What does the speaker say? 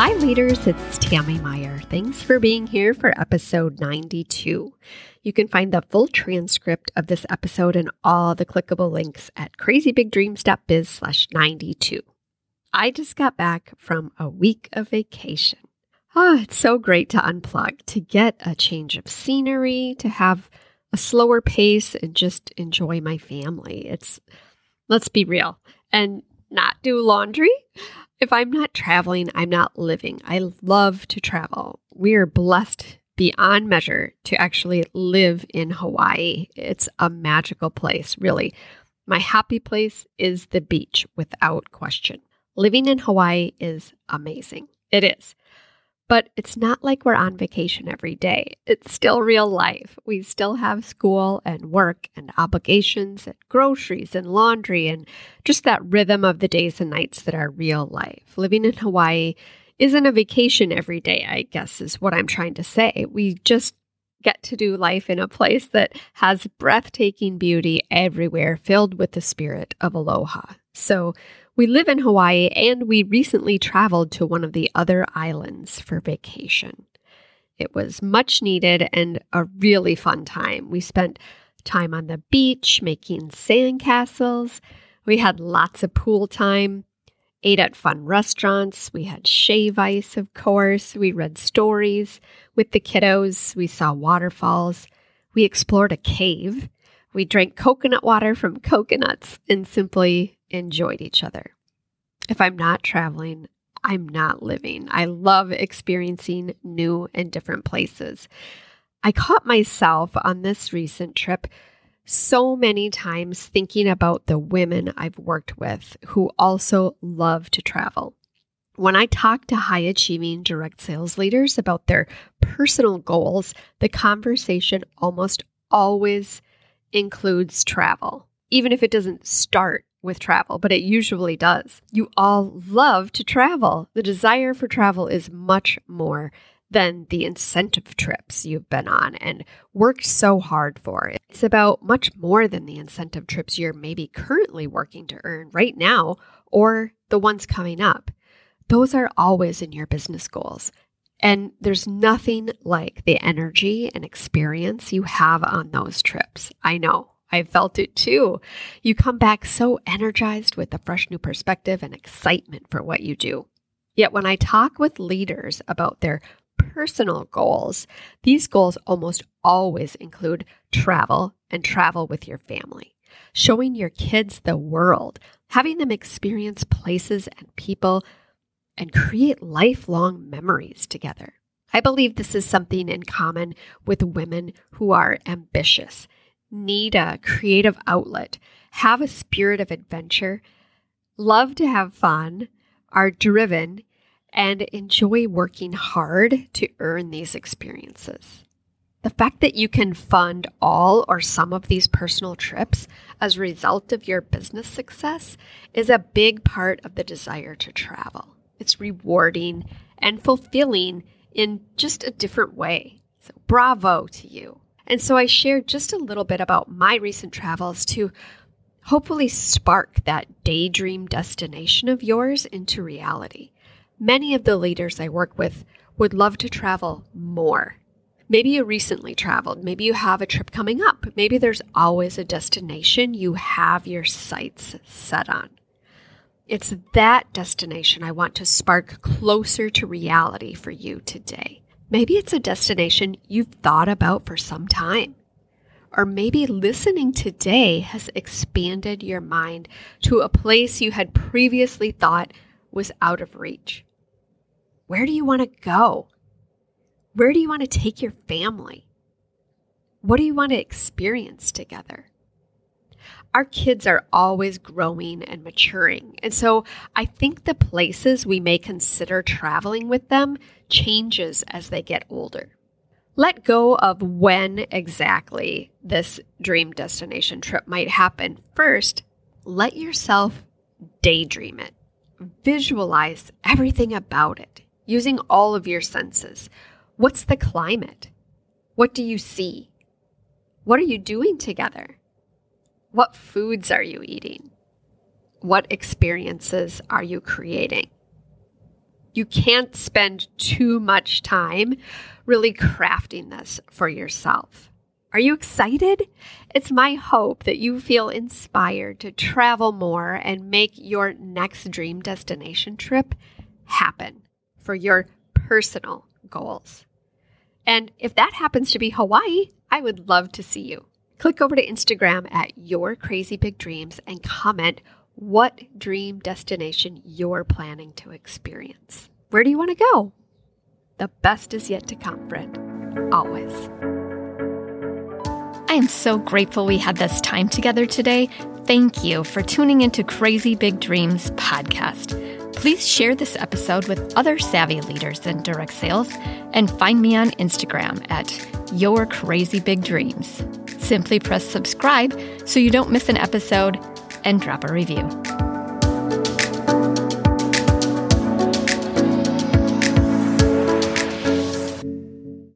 Hi, leaders. It's Tammy Meyer. Thanks for being here for episode 92. You can find the full transcript of this episode and all the clickable links at crazybigdreams.biz slash 92. I just got back from a week of vacation. Oh, it's so great to unplug, to get a change of scenery, to have a slower pace and just enjoy my family. It's, let's be real, and not do laundry. If I'm not traveling, I'm not living. I love to travel. We are blessed beyond measure to actually live in Hawaii. It's a magical place, really. My happy place is the beach, without question. Living in Hawaii is amazing. It is. But it's not like we're on vacation every day. It's still real life. We still have school and work and obligations and groceries and laundry and just that rhythm of the days and nights that are real life. Living in Hawaii isn't a vacation every day, I guess, is what I'm trying to say. We just get to do life in a place that has breathtaking beauty everywhere, filled with the spirit of aloha. So we live in Hawaii and we recently traveled to one of the other islands for vacation. It was much needed and a really fun time. We spent time on the beach making sandcastles. We had lots of pool time, ate at fun restaurants. We had shave ice, of course. We read stories with the kiddos. We saw waterfalls. We explored a cave. We drank coconut water from coconuts and simply enjoyed each other. If I'm not traveling, I'm not living. I love experiencing new and different places. I caught myself on this recent trip so many times thinking about the women I've worked with who also love to travel. When I talk to high achieving direct sales leaders about their personal goals, the conversation almost always includes travel, even if it doesn't start with travel, but it usually does. You all love to travel. The desire for travel is much more than the incentive trips you've been on and worked so hard for. It's about much more than the incentive trips you're maybe currently working to earn right now or the ones coming up. Those are always in your business goals. And there's nothing like the energy and experience you have on those trips. I know I felt it too. You come back so energized with a fresh new perspective and excitement for what you do. Yet when I talk with leaders about their personal goals, these goals almost always include travel and travel with your family, showing your kids the world, having them experience places and people, and create lifelong memories together. I believe this is something in common with women who are ambitious need a creative outlet, have a spirit of adventure, love to have fun, are driven, and enjoy working hard to earn these experiences. The fact that you can fund all or some of these personal trips as a result of your business success is a big part of the desire to travel. It's rewarding and fulfilling in just a different way. So, bravo to you. And so I shared just a little bit about my recent travels to hopefully spark that daydream destination of yours into reality. Many of the leaders I work with would love to travel more. Maybe you recently traveled. Maybe you have a trip coming up. Maybe there's always a destination you have your sights set on. It's that destination I want to spark closer to reality for you today. Maybe it's a destination you've thought about for some time. Or maybe listening today has expanded your mind to a place you had previously thought was out of reach. Where do you want to go? Where do you want to take your family? What do you want to experience together? Our kids are always growing and maturing. And so I think the places we may consider traveling with them changes as they get older. Let go of when exactly this dream destination trip might happen. First, let yourself daydream it. Visualize everything about it using all of your senses. What's the climate? What do you see? What are you doing together? What foods are you eating? What experiences are you creating? You can't spend too much time really crafting this for yourself. Are you excited? It's my hope that you feel inspired to travel more and make your next dream destination trip happen for your personal goals. And if that happens to be Hawaii, I would love to see you. Click over to Instagram at Your Crazy Big Dreams and comment what dream destination you're planning to experience. Where do you want to go? The best is yet to come, friend. Always. I am so grateful we had this time together today. Thank you for tuning into Crazy Big Dreams podcast. Please share this episode with other savvy leaders in direct sales and find me on Instagram at Your Crazy Big Dreams. Simply press subscribe so you don't miss an episode and drop a review.